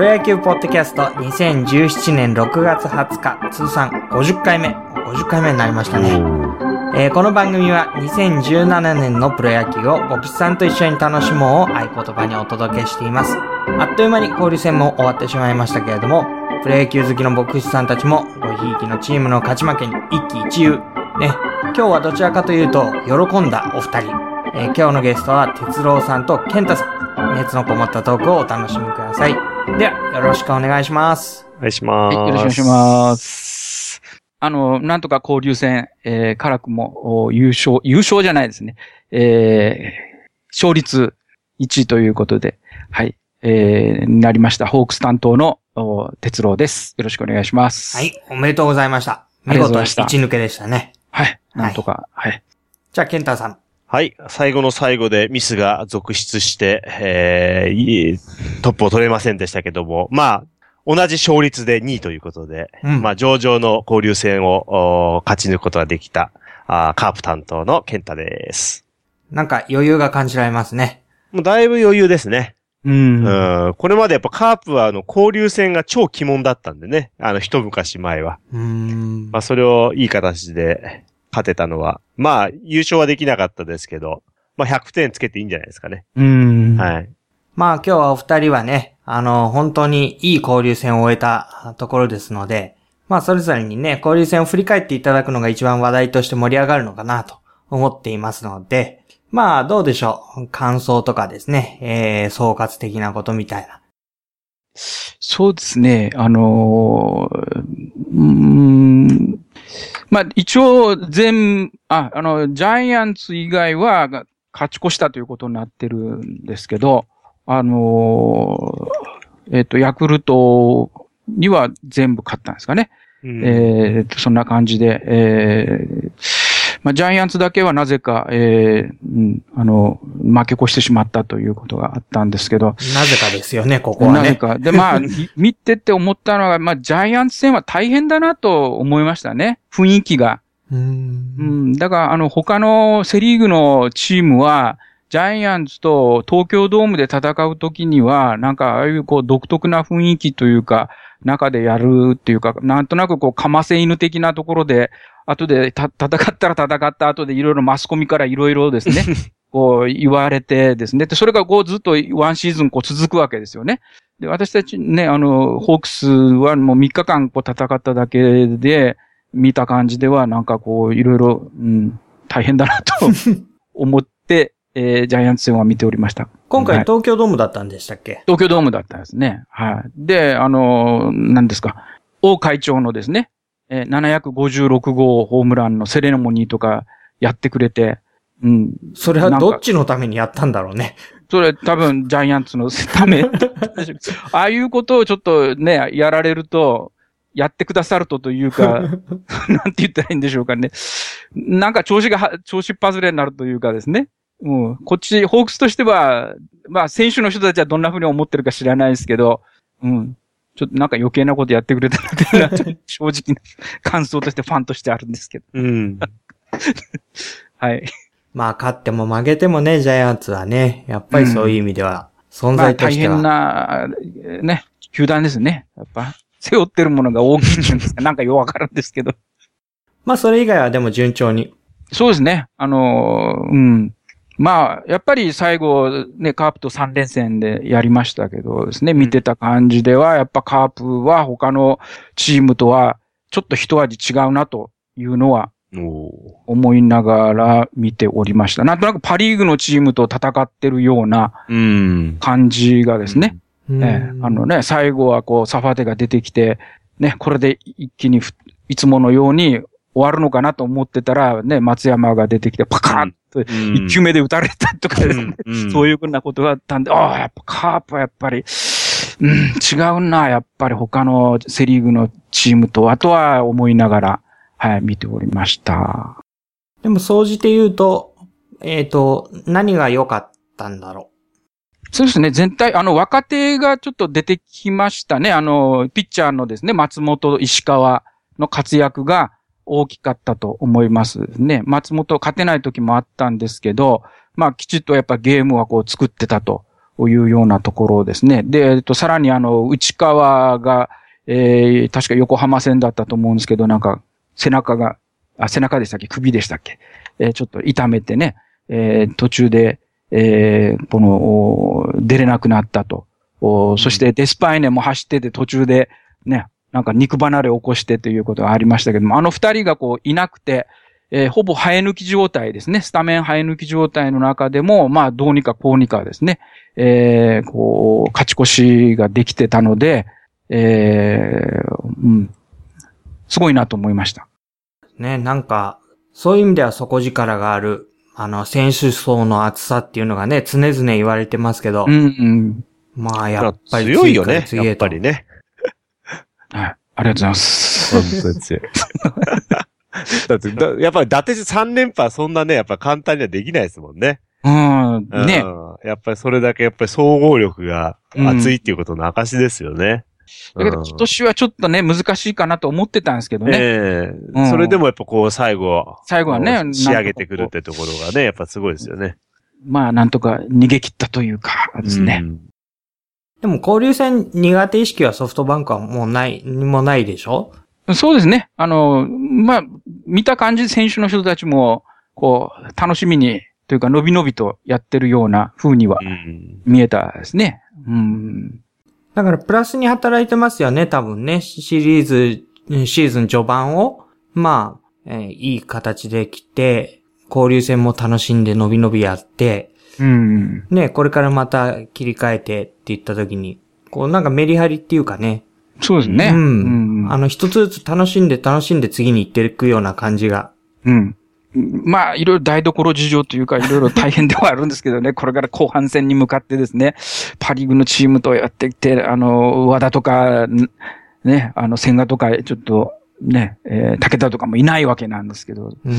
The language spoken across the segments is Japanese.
プロ野球ポッドキャスト2017年6月20日通算50回目。50回目になりましたね。えーこの番組は2017年のプロ野球をボキさんと一緒に楽しもうを合言葉にお届けしています。あっという間に交流戦も終わってしまいましたけれども、プロ野球好きの牧師さんたちもごひいきのチームの勝ち負けに一喜一憂。ね、今日はどちらかというと喜んだお二人。えー今日のゲストは哲郎さんと健太さん。熱のこもったトークをお楽しみください。では、よろしくお願いします。お願いします。はい、よろしくお願いします。あの、なんとか交流戦、えー、辛くもお優勝、優勝じゃないですね。えー、勝率1位ということで、はい、えー、なりました。ホークス担当の、お哲郎です。よろしくお願いします。は。い、おめでとうございました。ありがとうご見事にざいました一抜けでしたね。はい。なんとか、はい。じゃあ、健太さん。はい。最後の最後でミスが続出して、えートップを取れませんでしたけども、まあ、同じ勝率で2位ということで、うんまあ、上々の交流戦をお勝ち抜くことができた、あーカープ担当の健太です。なんか余裕が感じられますね。もうだいぶ余裕ですね。うん。うん。これまでやっぱカープはあの交流戦が超鬼門だったんでね。あの一昔前は。うーん。まあそれをいい形で勝てたのは、まあ優勝はできなかったですけど、まあ100点つけていいんじゃないですかね。うん。はい。まあ今日はお二人はね、あの、本当にいい交流戦を終えたところですので、まあそれぞれにね、交流戦を振り返っていただくのが一番話題として盛り上がるのかなと思っていますので、まあどうでしょう？感想とかですね、えー、総括的なことみたいな。そうですね。あのーうーん。まあ、一応、全、あ、あの、ジャイアンツ以外はが勝ち越したということになってるんですけど、あのーえっ、と、ヤクルトには全部勝ったんですかね。うんえーと、そんな感じで、えーまあ、ジャイアンツだけはなぜか、えーうんあの、負け越してしまったということがあったんですけど、なぜかですよね、ここはね。なぜか。で、まあ、み見てて思ったのは、まあ、ジャイアンツ戦は大変だなと思いましたね。雰囲気が。うー。うんん。だから、あの、他のセリーグのチームは、ジャイアンツと東京ドームで戦うときには、なんか、ああいうこう、独特な雰囲気というか、中でやるっていうか、なんとなくこう、かませ犬的なところで、後でた戦ったら戦った後でいろいろマスコミからいろいろですね、こう言われてですね。で、それがこうずっとワンシーズンこう続くわけですよね。で、私たちね、あの、ホークスはもう3日間こう戦っただけで、見た感じではなんかこういろいろ、うん、大変だなと 思って、えージャイアンツ戦は見ておりました。今回はい東京ドームだったんでしたっけ、東京ドームだったんですね。はい。で、あの、何ですか？王会長のですね、えー756号ホームランのセレモニーとかやってくれて、うん。それはどっちのためにやったんだろうね。それ多分ジャイアンツのため。ああいうことをちょっとね、やられると、やってくださるとというか、なんて言ったらいいんでしょうかね。なんか調子がは、調子外れになるというかですね。うん。こっち、ホークスとしては、まあ選手の人たちはどんな風に思ってるか知らないですけど、うん。ちょっとなんか余計なことやってくれたなって正直な感想としてファンとしてあるんですけど。うん。はい。まあ勝っても負けてもね、ジャイアンツはね、やっぱりそういう意味では、存まあ在としては。大変な、えーね、球団ですね。やっぱ、背負ってるものが大きいんですか、なんかよくわかるんですけど。まあそれ以外はでも順調に。そうですね。あのーうん。まあ、やっぱり最後、ね、カープと3連戦でやりましたけどですね、見てた感じでは、やっぱカープは他のチームとは、ちょっと一味違うなというのは思いながら見ておりました。なんとなくパリーグのチームと戦ってるようなうん。感じがですね、うんええあのね、最後はこう、サファテが出てきて、ね、これで一気にふいつものように終わるのかなと思ってたら、ね、松山が出てきて、パカーンと一球目で打たれたとかですね、そういいうふうなことがあったんで、ああ、やっぱカープはやっぱり、うん、違うな、やっぱり他のセリーグのチームと、あとは思いながら、はい、見ておりました。でも、総じて言うと、えっ、と、何が良かったんだろそうですね。全体、あの、若手がちょっと出てきましたね。あの、ピッチャーのですね、松本、石川の活躍が大きかったと思いますね。松本勝てない時もあったんですけど、まあ、きちっとやっぱゲームはこう作ってたというようなところですね。で、えっと、さらにあの、内川が、えー、確か横浜戦だったと思うんですけど、なんか、背中が、あ、背中でしたっけ？首でしたっけ？えー、ちょっと痛めてね、えー、途中で、えー、この、出れなくなったと。おそしてデスパイネも走ってて途中で、ね、なんか肉離れを起こしてということがありましたけども、あの二人がこういなくて、えー、ほぼ生え抜き状態ですね。スタメン生え抜き状態の中でも、まあ、どうにかこうにかですね、えー、こう、勝ち越しができてたので、えー、うん、すごいなと思いました。ね、なんか、そういう意味では底力がある、あの、選手層の厚さっていうのがね、常々言われてますけど。うんうん。まあ、やっぱり強いよね。やっぱりね。はい。ありがとうございます。本当に。だってだ、やっぱり伊達3連覇そんなね、やっぱ簡単にはできないですもんね。うん、ね、うん。やっぱりそれだけやっぱり総合力が厚いっていうことの証ですよね。だけど今年はちょっとね、難しいかなと思ってたんですけどね。ええーうん、それでもやっぱこう最後。最後はね。仕上げてくるってところがね、やっぱすごいですよね。まあなんとか逃げ切ったというかですね。うんでも交流戦苦手意識はソフトバンクはもうない、にもないでしょ？そうですね。あの、まあ、見た感じ選手の人たちも、こう、楽しみに、というか、のびのびとやってるような風には見えたですね。うん。だから、プラスに働いてますよね、多分ね。シリーズ、シーズン序盤を、まあ、えー、いい形で来て、交流戦も楽しんでのびのびやって、うん。ね、これからまた切り替えてって言った時に、こうなんかメリハリっていうかね。そうですね。うん。うん、あの、一つずつ楽しんで楽しんで次に行っていくような感じが。うん。まあ、いろいろ台所事情というか、いろいろ大変ではあるんですけどね、これから後半戦に向かってですね、パリーグのチームとやってきて、あの、和田とか、ね、あの、千賀とか、ちょっと、ね、えー、武田とかもいないわけなんですけど、うん、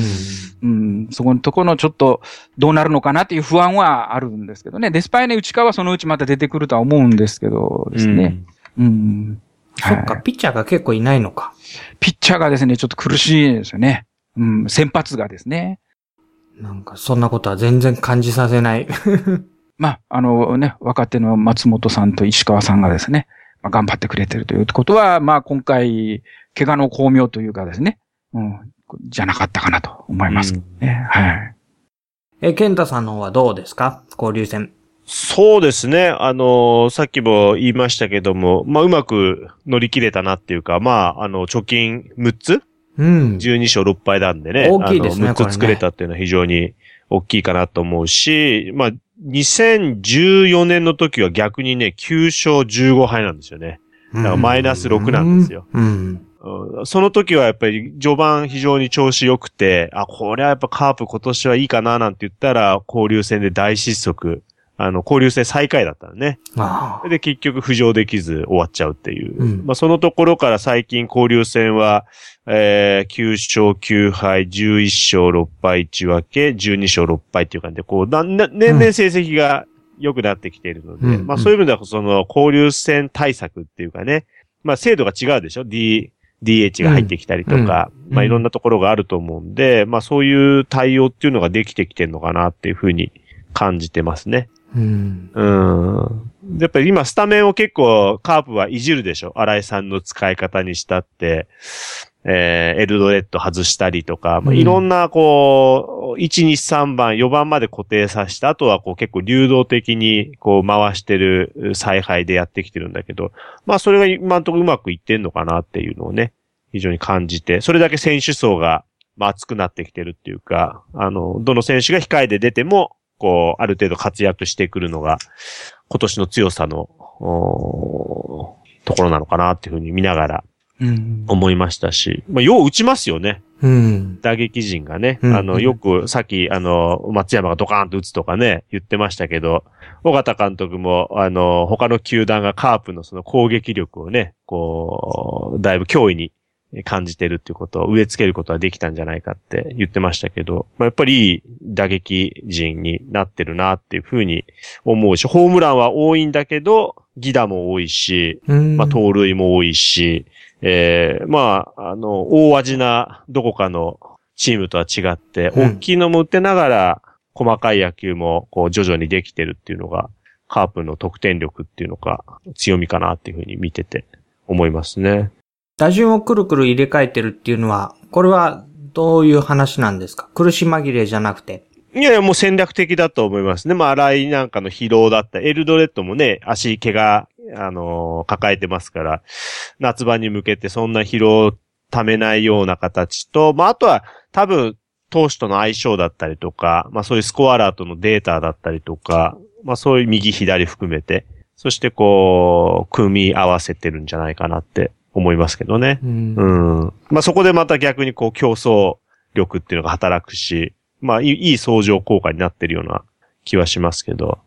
うん、そこのところのちょっとどうなるのかなっていう不安はあるんですけどね。デスパイネ内川はそのうちまた出てくるとは思うんですけどですね。うん。うん、そっか、はい、ピッチャーが結構いないのか。ピッチャーがですね、ちょっと苦しいですよね。うん、先発がですね。なんか、そんなことは全然感じさせない。まあ、あのね、若手の松本さんと石川さんがですね、まあ、頑張ってくれてるということは、まあ、今回、怪我の巧妙というかですね、うん、じゃなかったかなと思いますね。うん、はい。え、ケンタさんの方はどうですか？交流戦。そうですね。あのー、さっきも言いましたけども、まあ、うまく乗り切れたなっていうか、まあ、あの、貯金6つ？うん。12勝6敗なんでね。大きいですね。6つ作れたっていうのは非常に大きいかなと思うし、まあ、2014年の時は逆にね、9勝15敗なんですよね。だからマイナス6なんですよ。うん。うん、その時はやっぱり序盤非常に調子良くて、あ、これはやっぱカープ今年はいいかななんて言ったら、交流戦で大失速。あの、交流戦最下位だったのね。で、結局浮上できず終わっちゃうっていう。うん、まあ、そのところから最近交流戦は、えー、9勝9敗、11勝6敗1分け、12勝6敗っていう感じで、こう、な、な、年々成績が良くなってきているので、うん、まあそういう意味では、その、交流戦対策っていうかね、まあ制度が違うでしょ ?D、DH が入ってきたりとか、うん、まあいろんなところがあると思うんで、まあそういう対応っていうのができてきてるのかなっていうふうに感じてますね。うん。うん。やっぱり今スタメンを結構カープはいじるでしょ？新井さんの使い方にしたって。えー、エルドレッド外したりとか、まあ、いろんな、こう、1、2、3番、4番まで固定させて、あとはこう結構流動的にこう回してる采配でやってきてるんだけど、まあそれが今んとこうまくいってんのかなっていうのをね、非常に感じて、それだけ選手層が、まあ熱くなってきてるっていうか、あの、どの選手が控えで出ても、こう、ある程度活躍してくるのが、今年の強さの、ところなのかなっていうふうに見ながら、思いましたし、まあ、よう打ちますよね。うん、打撃陣がね。うん、あの、よく、さっき、あの、松山がドカーンと打つとかね、言ってましたけど、尾形監督も、あの、他の球団がカープのその攻撃力をね、こう、だいぶ脅威に感じてるっていうことを植え付けることはできたんじゃないかって言ってましたけど、まあ、やっぱりいい打撃陣になってるなっていうふうに思うし、ホームランは多いんだけど、ギダも多いし、まあ、盗塁も多いし、ええー、まあ、あの、大味などこかのチームとは違って、大きいのも打ってながら、細かい野球も、こう、徐々にできてるっていうのがカープの得点力っていうのか、強みかなっていうふうに見てて思いますね。打順をくるくる入れ替えてるっていうのは、これはどういう話なんですか？苦し紛れじゃなくて。いやいや、もう戦略的だと思いますね。まあ、荒井なんかの疲労だった。エルドレッドもね、足怪我、あのー、抱えてますから、夏場に向けてそんな疲労をためないような形と、まあ、あとは多分、投手との相性だったりとか、まあそういうスコアラーとのデータだったりとか、まあそういう右左含めて、そしてこう、組み合わせてるんじゃないかなって思いますけどね。うん。うん、まあそこでまた逆にこう競争力っていうのが働くし、まあいい相乗効果になってるような気はしますけど。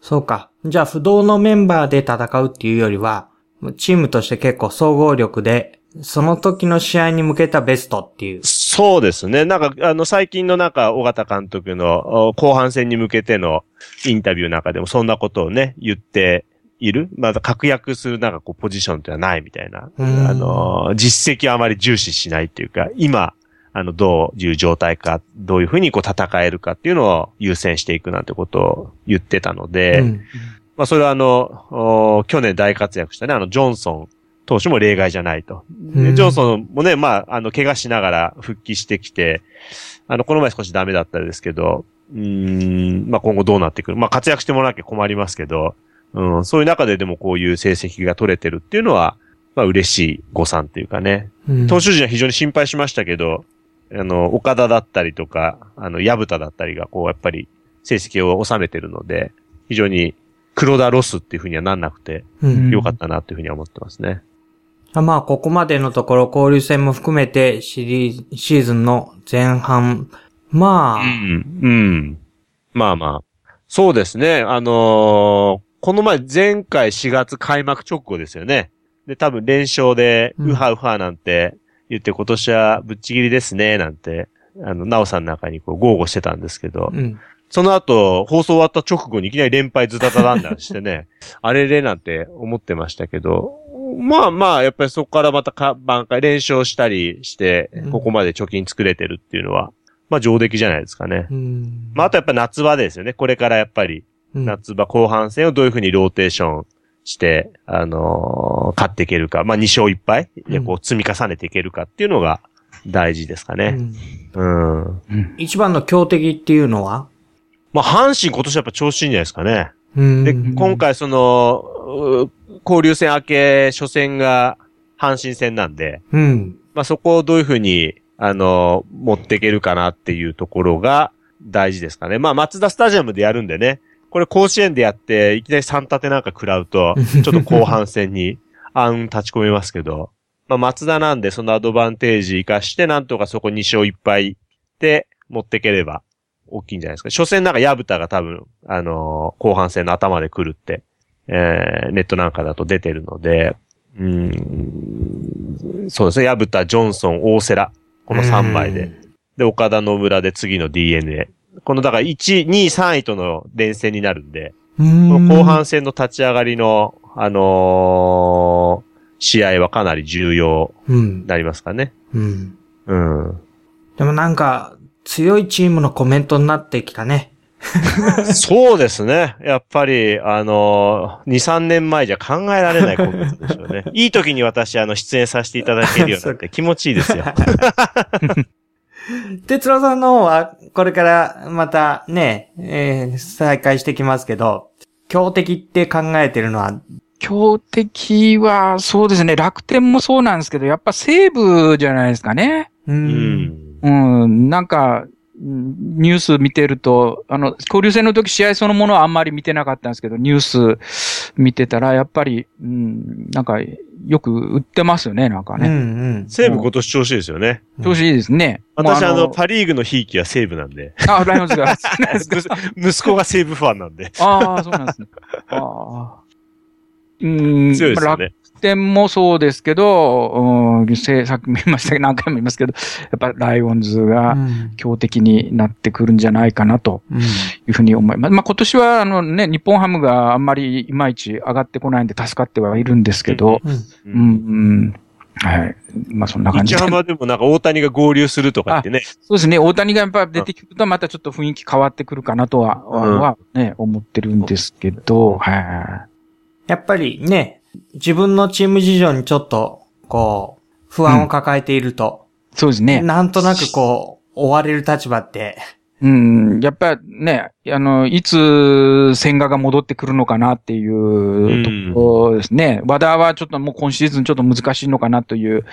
そうか。じゃあ不動のメンバーで戦うっていうよりは、チームとして結構総合力で、その時の試合に向けたベストっていう。そうですね。なんか、あの、最近のなんか、尾形監督の後半戦に向けてのインタビューの中でもそんなことをね、言っている。まだ確約するなんかこう、ポジションってはないみたいな。あの、実績はあまり重視しないっていうか、今、あの、どういう状態か、どういうふうにこう戦えるかっていうのを優先していくなんてことを言ってたので、うん、まあ、それはあの、去年大活躍したね、あの、ジョンソン投手も例外じゃないと。ジョンソンもね、まあ、あの、怪我しながら復帰してきて、あの、この前少しダメだったですけど、うん、まあ今後どうなってくる？まあ活躍してもらわなきゃ困りますけど、うん、そういう中ででもこういう成績が取れてるっていうのは、まあ嬉しい誤算っていうかね。投手陣は非常に心配しましたけど、あの、岡田だったりとか、あの、矢蓋だったりがこう、やっぱり成績を収めてるので、非常に黒田ロスっていうふうにはなんなくて、よかったなっていうふうには思ってますね。まあ、ここまでのところ、交流戦も含めて、シリーズ、シーズンの前半、まあ、うん、うん。まあまあ。そうですね。あのー、この前、前回4月開幕直後ですよね。で、多分連勝で、ウハウハなんて言って、今年はぶっちぎりですね、なんて、あの、ナオさんの中にこう、豪語してたんですけど、うん、その後、放送終わった直後にいきなり連敗ズタタランダンしてね、あれれなんて思ってましたけど、まあまあ、やっぱりそこからまたか、挽回、連勝したりして、ここまで貯金作れてるっていうのは、まあ上出来じゃないですかね。まああとやっぱ夏場ですよね。これからやっぱり、夏場後半戦をどういうふうにローテーションして、あのー、勝っていけるか。まあ2勝1敗でこう積み重ねていけるかっていうのが大事ですかね。うん。うん、一番の強敵っていうのは？まあ阪神今年やっぱ調子いいんじゃないですかね。で、今回その、交流戦明け初戦が阪神戦なんで、うん。まあそこをどういうふうに、あの、持っていけるかなっていうところが大事ですかね。まあ松田スタジアムでやるんでね、これ甲子園でやって、いきなり3立てなんか食らうと、ちょっと後半戦に暗立ち込めますけど、まあ松田なんでそのアドバンテージ活かして、なんとかそこ2勝1敗で持っていければ大きいんじゃないですか。初戦なんか矢蓋が多分、あのー、後半戦の頭で来るって、えー、ネットなんかだと出てるので、うん、そうですね。矢蓋、ジョンソン、大瀬良。この3枚で。で、岡田野村で次の DNA。この、だから1、2、3位との連戦になるんで、この後半戦の立ち上がりの、あのー、試合はかなり重要になりますかね。うん。うん。でもなんか、強いチームのコメントになってきたね。そうですね。やっぱり、あのー、2、3年前じゃ考えられないことでしょうね。いい時に私、あの、出演させていただけるようになって気持ちいいですよ。哲郎さんの方は、これからまたね、えー、再開してきますけど、強敵って考えてるのは？強敵は、そうですね、楽天もそうなんですけど、やっぱ西武じゃないですかね。うん。うん、なんか、ニュース見てると、あの、交流戦の時試合そのものはあんまり見てなかったんですけど、ニュース見てたら、やっぱり、うん、なんか、よく売ってますよね、なんかね。うんうん。西武今年調子いいですよね。調子いいですね。私、あの、パリーグのひいきは西武なんで。あ、ライオンズが。息子が西武ファンなんで。ああ、そうなんですね。ああ。うん。強いですよね。点もそうですけど、うん、さっきも言いましたけど、何回も言いますけど、やっぱライオンズが強敵になってくるんじゃないかなというふうに思います。うん、まあ今年はあのね、日本ハムがあんまりいまいち上がってこないんで助かってはいるんですけど、うん、うん、はい。まあそんな感じで。日ハムはでもなんか大谷が合流するとかってね。そうですね。大谷がやっぱ出てくるとまたちょっと雰囲気変わってくるかなとは、うん、はね、思ってるんですけど、はい。やっぱりね、自分のチーム事情にちょっと、こう、不安を抱えていると。うん、そうですね。なんとなくこう、追われる立場ってうん、やっぱね、あの、いつ千賀が戻ってくるのかなっていうところですね。和田はちょっともう今シーズンちょっと難しいのかなという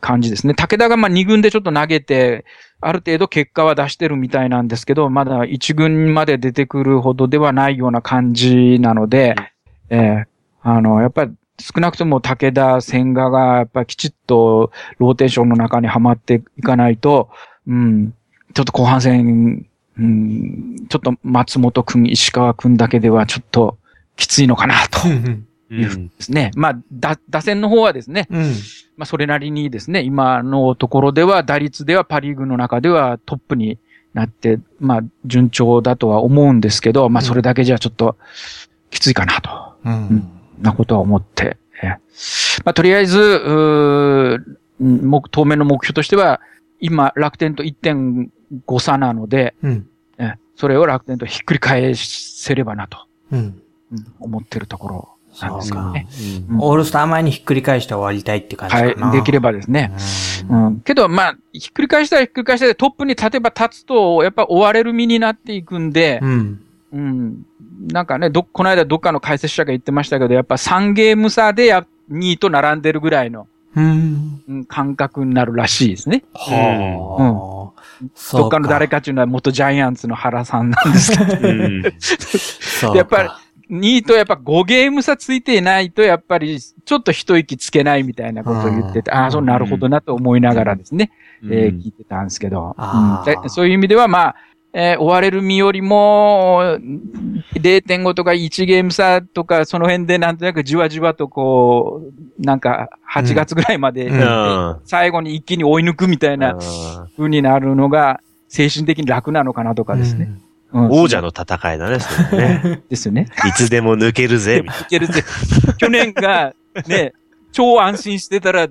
感じですね。武田がまあ2軍でちょっと投げて、ある程度結果は出してるみたいなんですけど、まだ1軍まで出てくるほどではないような感じなので、えー、あの、やっぱり少なくとも武田、千賀がやっぱりきちっとローテーションの中にはまっていかないと、うん、ちょっと後半戦うん、ちょっと松本くん、石川くんだけではちょっときついのかなと。いうふうですね。まあ、だ、打線の方はですね、うん、まあ、それなりにですね、今のところでは、打率ではパリーグの中ではトップになって、まあ、順調だとは思うんですけど、まあ、それだけじゃちょっときついかなと。うん、うん、なことは思って、まあ、とりあえず、う目、当面の目標としては、今、楽天と1.5差なので、うん、それを楽天とひっくり返せればなと、うん、思ってるところなんですけどね。うん、オールスター前にひっくり返して終わりたいって感じかな。はい、できればですね。うん、けど、まあ、ひっくり返したらひっくり返したでトップに立てば立つと、やっぱ追われる身になっていくんで、うん。うん。なんかね、ど、この間どっかの解説者が言ってましたけど、やっぱ3ゲーム差でや、2位と並んでるぐらいの、うん、感覚になるらしいですね。はあ。うん。どっかの誰かっていうのは元ジャイアンツの原さんなんですけど。うん、やっぱり、2位とやっぱ5ゲーム差ついていないと、やっぱりちょっと一息つけないみたいなことを言ってて、ああ、そうなるほどなと思いながらですね、うん、えー、聞いてたんですけど、うん、そういう意味ではまあ、えー、追われる身よりも、0.5とか1ゲーム差とか、その辺でなんとなくじわじわとこう、なんか8月ぐらいまで、うん、最後に一気に追い抜くみたいな風になるのが、精神的に楽なのかなとかですね。うん、王者の戦いだね、それね。ですよね。いつでも抜けるぜ、抜けるぜ。去年が、ね、超安心してたら、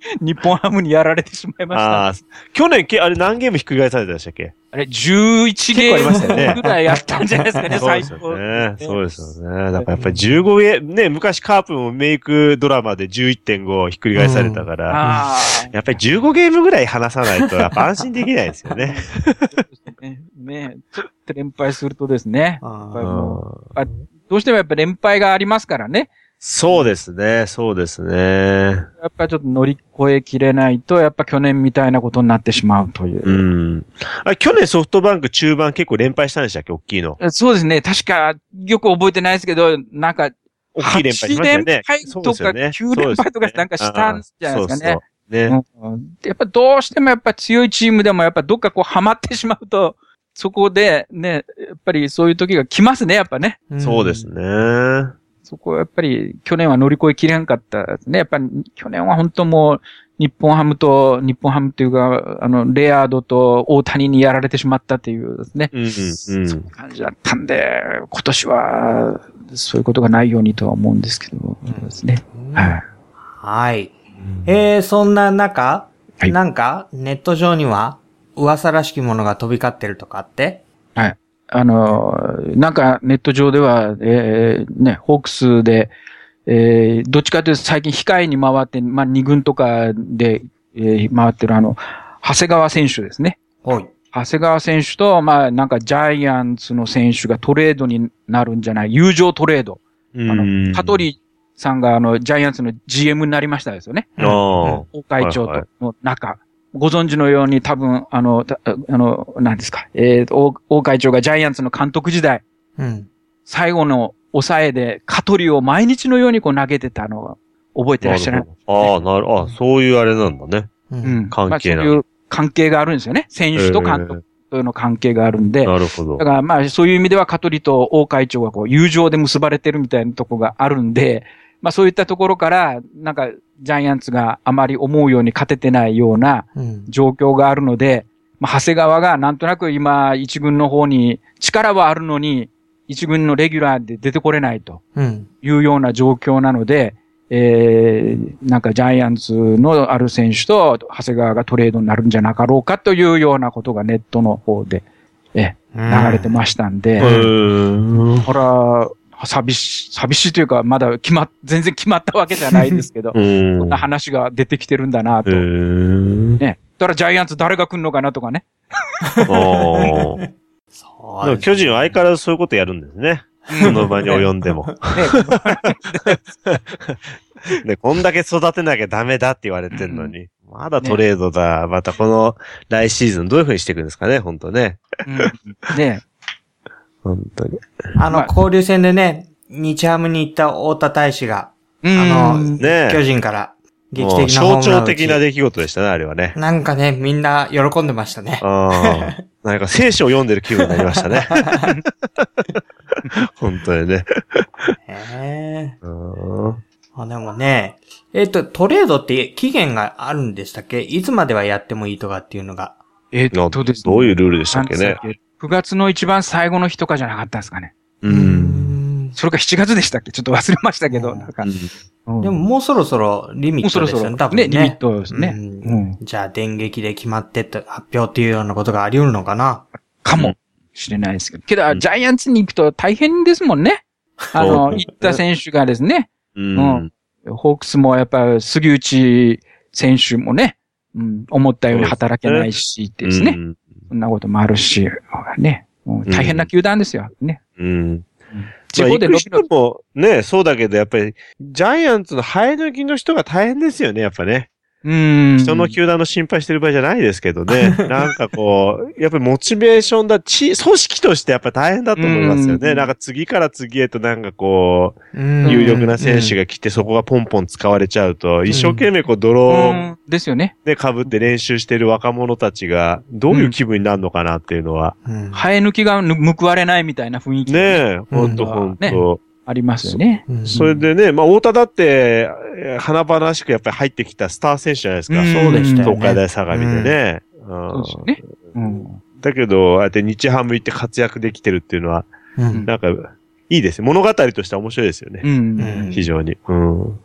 日本ハムにやられてしまいました。ああ、去年、あれ何ゲームひっくり返されたでしたっけ？あれ、11ゲームぐらいやったんじゃないですかね、最高。ね。そうですよね。だからやっぱり15ゲーム、ね、昔カープもメイクドラマで11.5ひっくり返されたから、うん、やっぱり15ゲームぐらい離さないと、やっぱ安心できないですよね。ねねちょっと連敗するとですね、どうしてもやっぱ連敗がありますからね。そうですね、そうですね。やっぱりちょっと乗り越えきれないと、やっぱ去年みたいなことになってしまうという。うん。あ去年ソフトバンク中盤結構連敗したんでしたっけ？大きいの。そうですね。確か、よく覚えてないですけど、なんか、大きい連敗しましたよね。連敗とか9連敗とかなんかしたんじゃないですかね。そうそうね、うん。やっぱどうしてもやっぱ強いチームでもやっぱどっかこうハマってしまうと、そこでね、やっぱりそういう時が来ますね、やっぱね。そうですね。そこはやっぱり去年は乗り越えきれんかったですね。やっぱり去年は本当もう日本ハムと、日本ハムっていうか、あの、レアードと大谷にやられてしまったっていうですね。うんうん、そういう感じだったんで、今年はそういうことがないようにとは思うんですけど、ですね。はい。はい。えー、そんな中、はい、なんかネット上には噂らしきものが飛び交ってるとかって？はい。あの、なんかネット上では、えー、ね、ホークスで、えー、どっちかというと最近控えに回って、まあ、二軍とかで、えー、回ってるあの、長谷川選手ですね。はい。長谷川選手と、まあ、なんかジャイアンツの選手がトレードになるんじゃない、友情トレード。あの、香取さんがあの、ジャイアンツの GM になりましたですよね。ああ。大会長との中。はいはいご存知のように多分、あの、あの、何ですか、えー、大、大会長がジャイアンツの監督時代、うん、最後の抑えで、カトリを毎日のようにこう投げてたのを覚えてらっしゃる、ね、ああ、なる、あそういうあれなんだね。うん。関係な、まあ、そういう関係があるんですよね。選手と監督との関係があるんで。なるほど。だからまあそういう意味ではカトリと王会長がこう友情で結ばれてるみたいなとこがあるんで、まあそういったところから、なんかジャイアンツがあまり思うように勝ててないような状況があるので、まあ長谷川がなんとなく今一軍の方に力はあるのに、一軍のレギュラーで出てこれないというような状況なので、えー、なんかジャイアンツのある選手と長谷川がトレードになるんじゃなかろうかというようなことがネットの方で、え、流れてましたんで、うん。ほら、寂しい、寂しいというか、まだ決まっ、全然決まったわけじゃないですけど、うんこんな話が出てきてるんだなと。うん。ね。だからジャイアンツ誰が来んのかなとかね。おーそうですでも巨人は相変わらずそういうことやるんですね。その場に及んでも。で、こんだけ育てなきゃダメだって言われてんのに。まだトレードだ。またこの来シーズンどういう風にしていくんですかね、本当ね。うんね本当に。あの、まあ交流戦でね、日ハムに行った太田大使が、うんあのね巨人から劇的な象徴的な出来事でしたね、あれはね。なんかね、みんな喜んでましたね。ああ。なんか聖書を読んでる気分になりましたね。本当にね。へえ。うんあでもね、えっ、と、トレードって期限があるんでしたっけ？いつまではやってもいいとかっていうのが。えっとですねどういうルールでしたっけね？9月の一番最後の日とかじゃなかったんですかね。う。うんん。それか7月でしたっけ？ちょっと忘れましたけど、うんなんか。うんうんでももうそろそろリミッもうそろそろ、トですよね、多分ね、ね。リミットですね。じゃあ、電撃で決まってって発表っていうようなことがあり得るのかな？かもしれないですけど。けど、うんジャイアンツに行くと大変ですもんね。あの、行った選手がですね、うん。ホークスもやっぱ杉内選手もね、うん、思ったように働けないしですね。うんそんなこともあるし、ね、うん大変な球団ですよ。ね。うん。地方でまあ行く人伸び伸び。もね、そうだけど、やっぱり、ジャイアンツの生え抜きの人が大変ですよね、やっぱね。うん。人の球団の心配してる場合じゃないですけどね。なんかこう、やっぱりモチベーションだ、ち、組織としてやっぱ大変だと思いますよね。うんなんか次から次へとなんかこう、有有力な選手が来てそこがポンポン使われちゃうと、一生懸命こう泥をうんですよね。ね、被って練習してる若者たちが、どういう気分になるのかなっていうのは。うん生え抜きが報われないみたいな雰囲気ねがえ、ほんとほんねと。ありますよね。うんそれでね、まあ、太田だって、えー華々しくやっぱり入ってきたスター選手じゃないですか。うんそうでしたよ東海ね。大相模でね。そうですよね。うん。だけど、ああやって日ハム行って活躍できてるっていうのは、うんなんか、いいですよ。物語としては面白いですよね。うん。うん非常に。うん。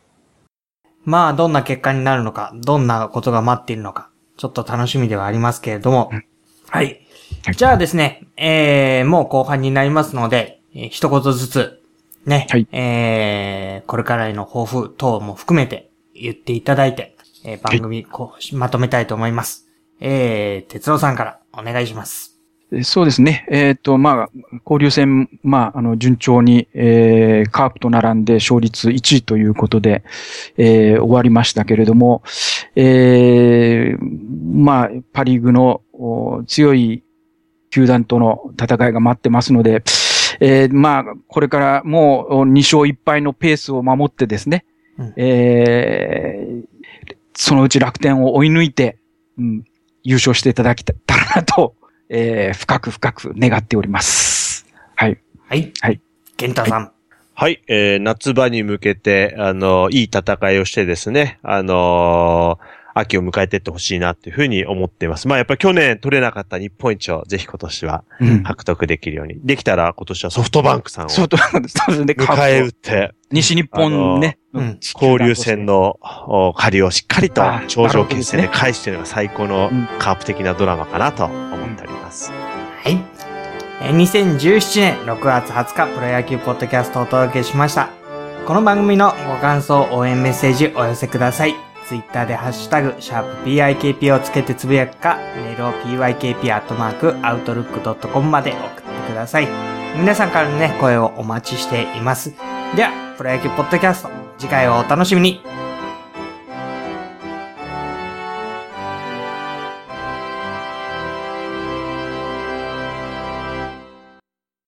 まあ、どんな結果になるのか、どんなことが待っているのか、ちょっと楽しみではありますけれども。はい。はいじゃあですね、えー、もう後半になりますので、えー一言ずつ、ね、はいえー、これからへの抱負等も含めて言っていただいて、えー番組こうまとめたいと思います。えー、哲郎さんからお願いします。えそうですね。えっ、と、まあ、交流戦、まあ、あの、順調に、えー、カープと並んで勝率1位ということで、えー、終わりましたけれども、えー、まあ、パリーグのお強い球団との戦いが待ってますので、えー、まあ、これからもうお2勝1敗のペースを守ってですね、うんえー、そのうち楽天を追い抜いて、うん、優勝していただけたらなと、えー、深く深く願っております。はい。はい。はい。健太さん。はい、えー、夏場に向けて、あの、いい戦いをしてですね、あのー秋を迎えていってほしいなっていうふうに思っています。まあやっぱり去年取れなかった日本一をぜひ今年はうん。獲得できるように。できたら今年はソフトバンクさんをそうと、そうですね、迎え撃って、西日本ね、うん交流戦のお借りをしっかりと頂上決戦で返しているのが最高のうんカープ的なドラマかなと思っております。はい。えー2017年6月20日、プロ野球ポッドキャストをお届けしました。この番組のご感想、応援メッセージお寄せください。ツイッターでハッシュタグ、シャープ PIKP をつけてつぶやくか、メールを PYKP.outlook.com まで送ってください。皆さんからのね、声をお待ちしています。では、プロ野球ポッドキャスト、次回をお楽しみに。